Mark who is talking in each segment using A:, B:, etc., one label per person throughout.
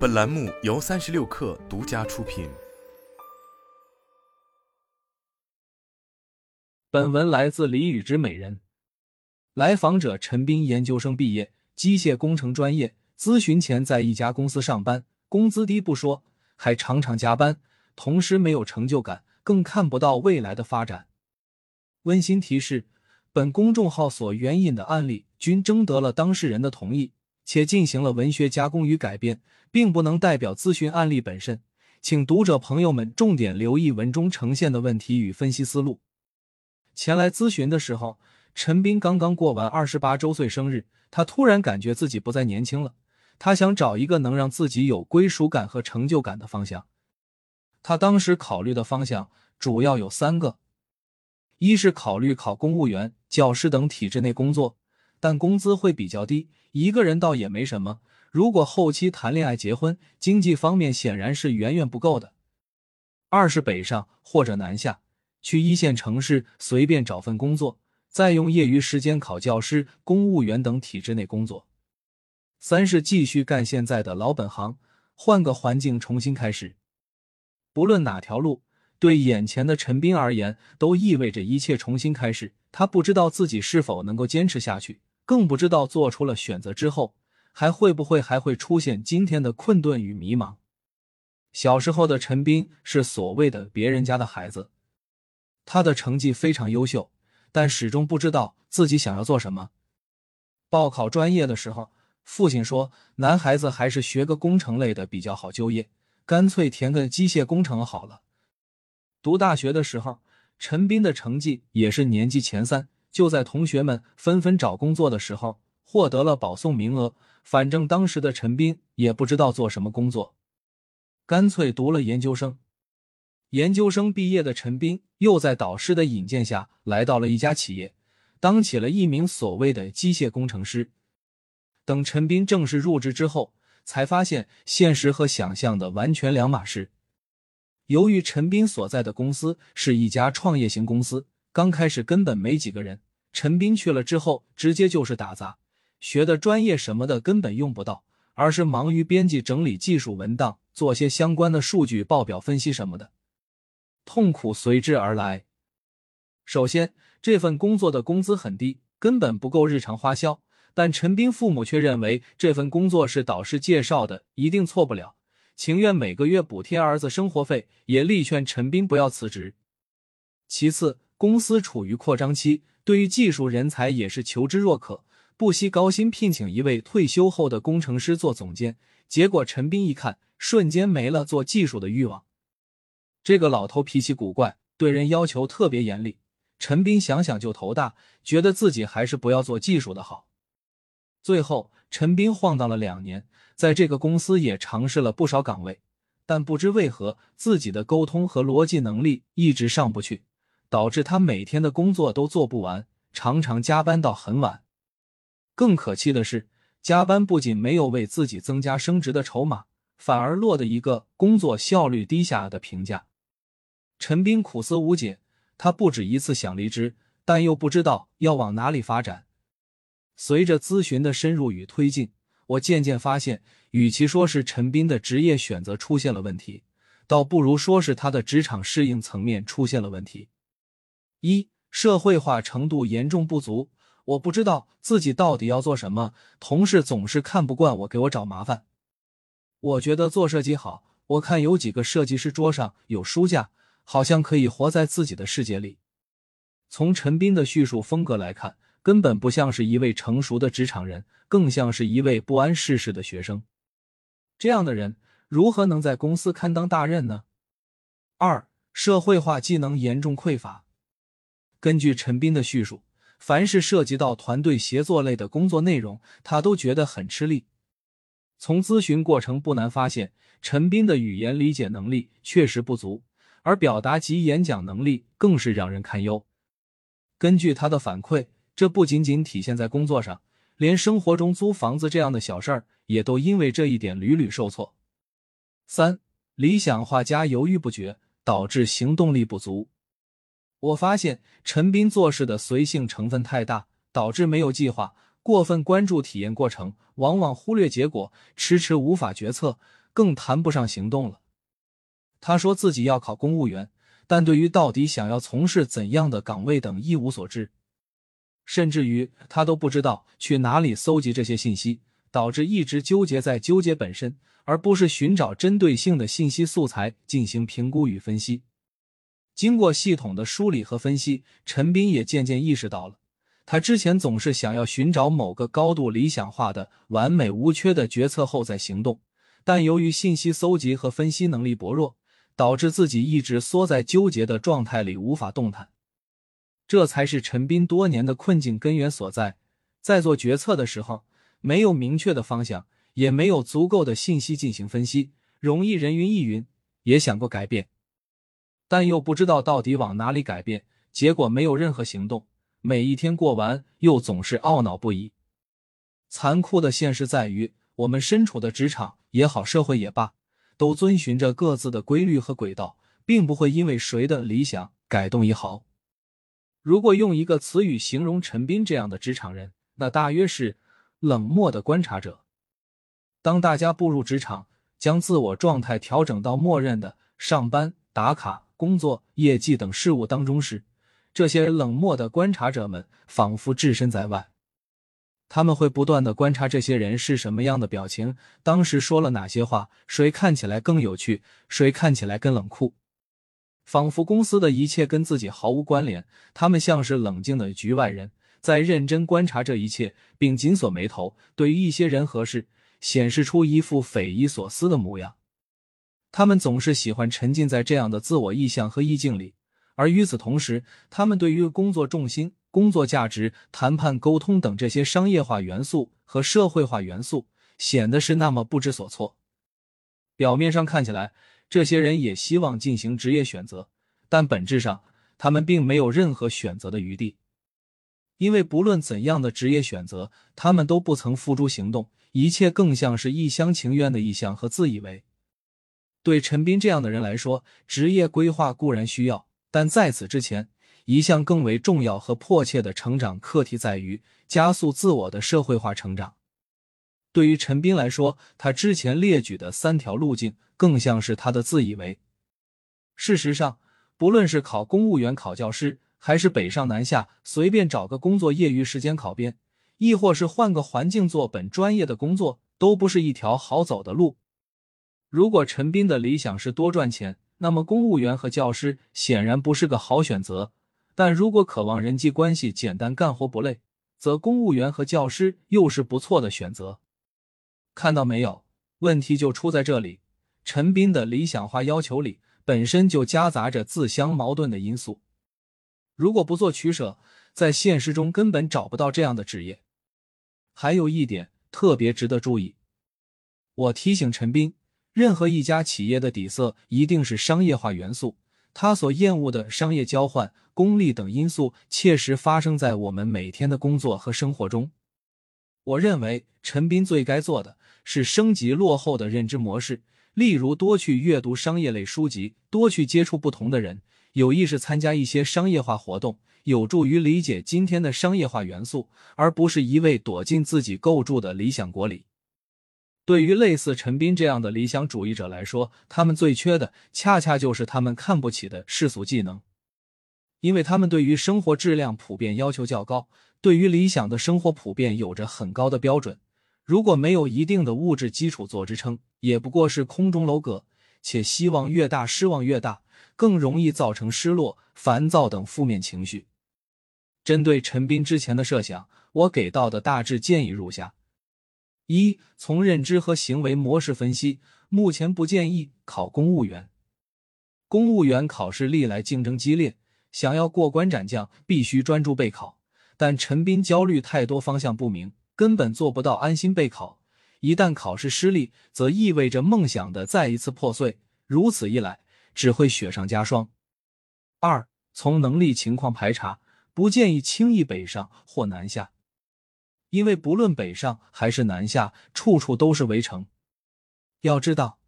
A: 本栏目由三十六氪独家出品。
B: 本文来自李宇之美人。来访者陈斌，研究生毕业，机械工程专业。咨询前在一家公司上班，工资低不说，还常常加班，同时没有成就感，更看不到未来的发展。温馨提示：本公众号所援引的案例均征得了当事人的同意。且进行了文学加工与改编，并不能代表咨询案例本身，请读者朋友们重点留意文中呈现的问题与分析思路。前来咨询的时候，陈斌刚刚过完二十八周岁生日，他突然感觉自己不再年轻了，他想找一个能让自己有归属感和成就感的方向。他当时考虑的方向主要有三个：一是考虑考公务员、教师等体制内工作。但工资会比较低，一个人倒也没什么。如果后期谈恋爱、结婚，经济方面显然是远远不够的。二是北上或者南下，去一线城市随便找份工作，再用业余时间考教师、公务员等体制内工作。三是继续干现在的老本行，换个环境重新开始。不论哪条路，对眼前的陈斌而言，都意味着一切重新开始。他不知道自己是否能够坚持下去。更不知道做出了选择之后，还会不会还会出现今天的困顿与迷茫。小时候的陈斌是所谓的别人家的孩子，他的成绩非常优秀，但始终不知道自己想要做什么。报考专业的时候，父亲说男孩子还是学个工程类的比较好就业，干脆填个机械工程好了。读大学的时候，陈斌的成绩也是年级前三。就在同学们纷纷找工作的时候，获得了保送名额。反正当时的陈斌也不知道做什么工作，干脆读了研究生。研究生毕业的陈斌又在导师的引荐下来到了一家企业，当起了一名所谓的机械工程师。等陈斌正式入职之后，才发现现实和想象的完全两码事。由于陈斌所在的公司是一家创业型公司。刚开始根本没几个人，陈斌去了之后，直接就是打杂，学的专业什么的根本用不到，而是忙于编辑整理技术文档，做些相关的数据报表分析什么的，痛苦随之而来。首先，这份工作的工资很低，根本不够日常花销，但陈斌父母却认为这份工作是导师介绍的，一定错不了，情愿每个月补贴儿子生活费，也力劝陈斌不要辞职。其次，公司处于扩张期，对于技术人才也是求之若渴，不惜高薪聘请一位退休后的工程师做总监。结果陈斌一看，瞬间没了做技术的欲望。这个老头脾气古怪，对人要求特别严厉。陈斌想想就头大，觉得自己还是不要做技术的好。最后，陈斌晃荡了两年，在这个公司也尝试了不少岗位，但不知为何，自己的沟通和逻辑能力一直上不去。导致他每天的工作都做不完，常常加班到很晚。更可气的是，加班不仅没有为自己增加升职的筹码，反而落得一个工作效率低下的评价。陈斌苦思无解，他不止一次想离职，但又不知道要往哪里发展。随着咨询的深入与推进，我渐渐发现，与其说是陈斌的职业选择出现了问题，倒不如说是他的职场适应层面出现了问题。一社会化程度严重不足，我不知道自己到底要做什么。同事总是看不惯我，给我找麻烦。我觉得做设计好，我看有几个设计师桌上有书架，好像可以活在自己的世界里。从陈斌的叙述风格来看，根本不像是一位成熟的职场人，更像是一位不谙世事的学生。这样的人如何能在公司堪当大任呢？二社会化技能严重匮乏。根据陈斌的叙述，凡是涉及到团队协作类的工作内容，他都觉得很吃力。从咨询过程不难发现，陈斌的语言理解能力确实不足，而表达及演讲能力更是让人堪忧。根据他的反馈，这不仅仅体现在工作上，连生活中租房子这样的小事儿，也都因为这一点屡屡受挫。三、理想化加犹豫不决，导致行动力不足。我发现陈斌做事的随性成分太大，导致没有计划，过分关注体验过程，往往忽略结果，迟迟无法决策，更谈不上行动了。他说自己要考公务员，但对于到底想要从事怎样的岗位等一无所知，甚至于他都不知道去哪里搜集这些信息，导致一直纠结在纠结本身，而不是寻找针对性的信息素材进行评估与分析。经过系统的梳理和分析，陈斌也渐渐意识到了，他之前总是想要寻找某个高度理想化的、完美无缺的决策后再行动，但由于信息搜集和分析能力薄弱。导致自己一直缩在纠结的状态里，无法动弹，这才是陈斌多年的困境根源所在。在做决策的时候，没有明确的方向，也没有足够的信息进行分析，容易人云亦云。也想过改变，但又不知道到底往哪里改变，结果没有任何行动。每一天过完，又总是懊恼不已。残酷的现实在于，我们身处的职场也好，社会也罢。都遵循着各自的规律和轨道，并不会因为谁的理想改动一毫。如果用一个词语形容陈斌这样的职场人，那大约是冷漠的观察者。当大家步入职场，将自我状态调整到默认的上班、打卡、工作、业绩等事物当中时，这些冷漠的观察者们仿佛置身在外。他们会不断的观察这些人是什么样的表情，当时说了哪些话，谁看起来更有趣，谁看起来更冷酷，仿佛公司的一切跟自己毫无关联。他们像是冷静的局外人，在认真观察这一切，并紧锁眉头，对于一些人和事显示出一副匪夷所思的模样。他们总是喜欢沉浸在这样的自我意象和意境里，而与此同时，他们对于工作重心。工作价值、谈判、沟通等这些商业化元素和社会化元素显得是那么不知所措。表面上看起来，这些人也希望进行职业选择，但本质上他们并没有任何选择的余地，因为不论怎样的职业选择，他们都不曾付诸行动，一切更像是一厢情愿的意向和自以为。对陈斌这样的人来说，职业规划固然需要，但在此之前。一项更为重要和迫切的成长课题在于加速自我的社会化成长。对于陈斌来说，他之前列举的三条路径更像是他的自以为。事实上，不论是考公务员、考教师，还是北上南下随便找个工作业余时间考编，亦或是换个环境做本专业的工作，都不是一条好走的路。如果陈斌的理想是多赚钱，那么公务员和教师显然不是个好选择。但如果渴望人际关系简单、干活不累，则公务员和教师又是不错的选择。看到没有？问题就出在这里。陈斌的理想化要求里本身就夹杂着自相矛盾的因素。如果不做取舍，在现实中根本找不到这样的职业。还有一点特别值得注意，我提醒陈斌，任何一家企业的底色一定是商业化元素。他所厌恶的商业交换、功利等因素，切实发生在我们每天的工作和生活中。我认为陈斌最该做的是升级落后的认知模式，例如多去阅读商业类书籍，多去接触不同的人，有意识参加一些商业化活动，有助于理解今天的商业化元素，而不是一味躲进自己构筑的理想国里。对于类似陈斌这样的理想主义者来说，他们最缺的恰恰就是他们看不起的世俗技能，因为他们对于生活质量普遍要求较高，对于理想的生活普遍有着很高的标准。如果没有一定的物质基础做支撑，也不过是空中楼阁，且希望越大，失望越大，更容易造成失落、烦躁等负面情绪。针对陈斌之前的设想，我给到的大致建议如下。一从认知和行为模式分析，目前不建议考公务员。公务员考试历来竞争激烈，想要过关斩将，必须专注备考。但陈斌焦虑太多，方向不明，根本做不到安心备考。一旦考试失利，则意味着梦想的再一次破碎。如此一来，只会雪上加霜。二从能力情况排查，不建议轻易北上或南下。因为不论北上还是南下，处处都是围城。要知道，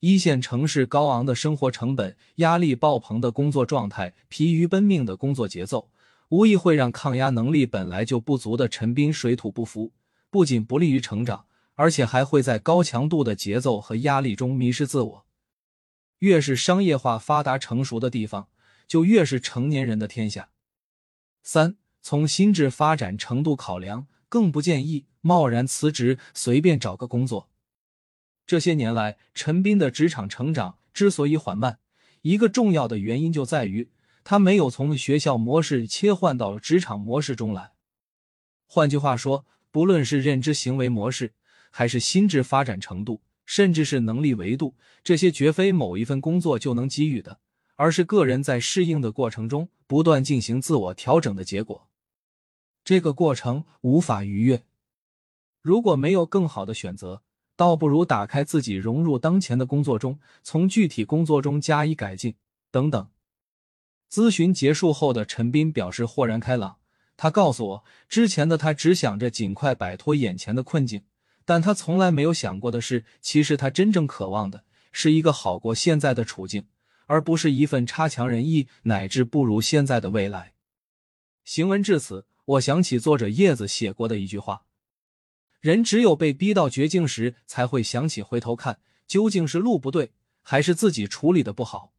B: 一线城市高昂的生活成本、压力爆棚的工作状态、疲于奔命的工作节奏，无疑会让抗压能力本来就不足的陈斌水土不服。不仅不利于成长，而且还会在高强度的节奏和压力中迷失自我。越是商业化发达成熟的地方，就越是成年人的天下。三，从心智发展程度考量，更不建议贸然辞职，随便找个工作。这些年来，陈斌的职场成长之所以缓慢，一个重要的原因就在于他没有从学校模式切换到职场模式中来。换句话说，不论是认知行为模式，还是心智发展程度，甚至是能力维度，这些绝非某一份工作就能给予的，而是个人在适应的过程中不断进行自我调整的结果。这个过程无法逾越。如果没有更好的选择，倒不如打开自己，融入当前的工作中，从具体工作中加以改进等等。咨询结束后的陈斌表示豁然开朗。他告诉我，之前的他只想着尽快摆脱眼前的困境，但他从来没有想过的是，其实他真正渴望的是一个好过现在的处境，而不是一份差强人意乃至不如现在的未来。行文至此，我想起作者叶子写过的一句话。人只有被逼到绝境时，才会想起回头看，究竟是路不对，还是自己处理的不好。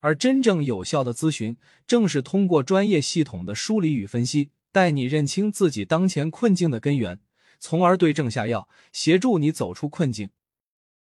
B: 而真正有效的咨询，正是通过专业系统的梳理与分析，带你认清自己当前困境的根源，从而对症下药，协助你走出困境，